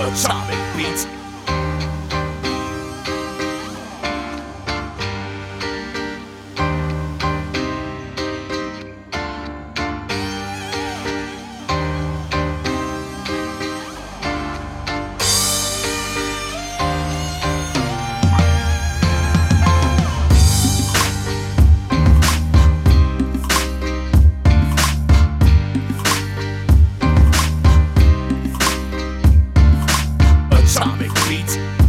Atomic Beats. Atomic Beats.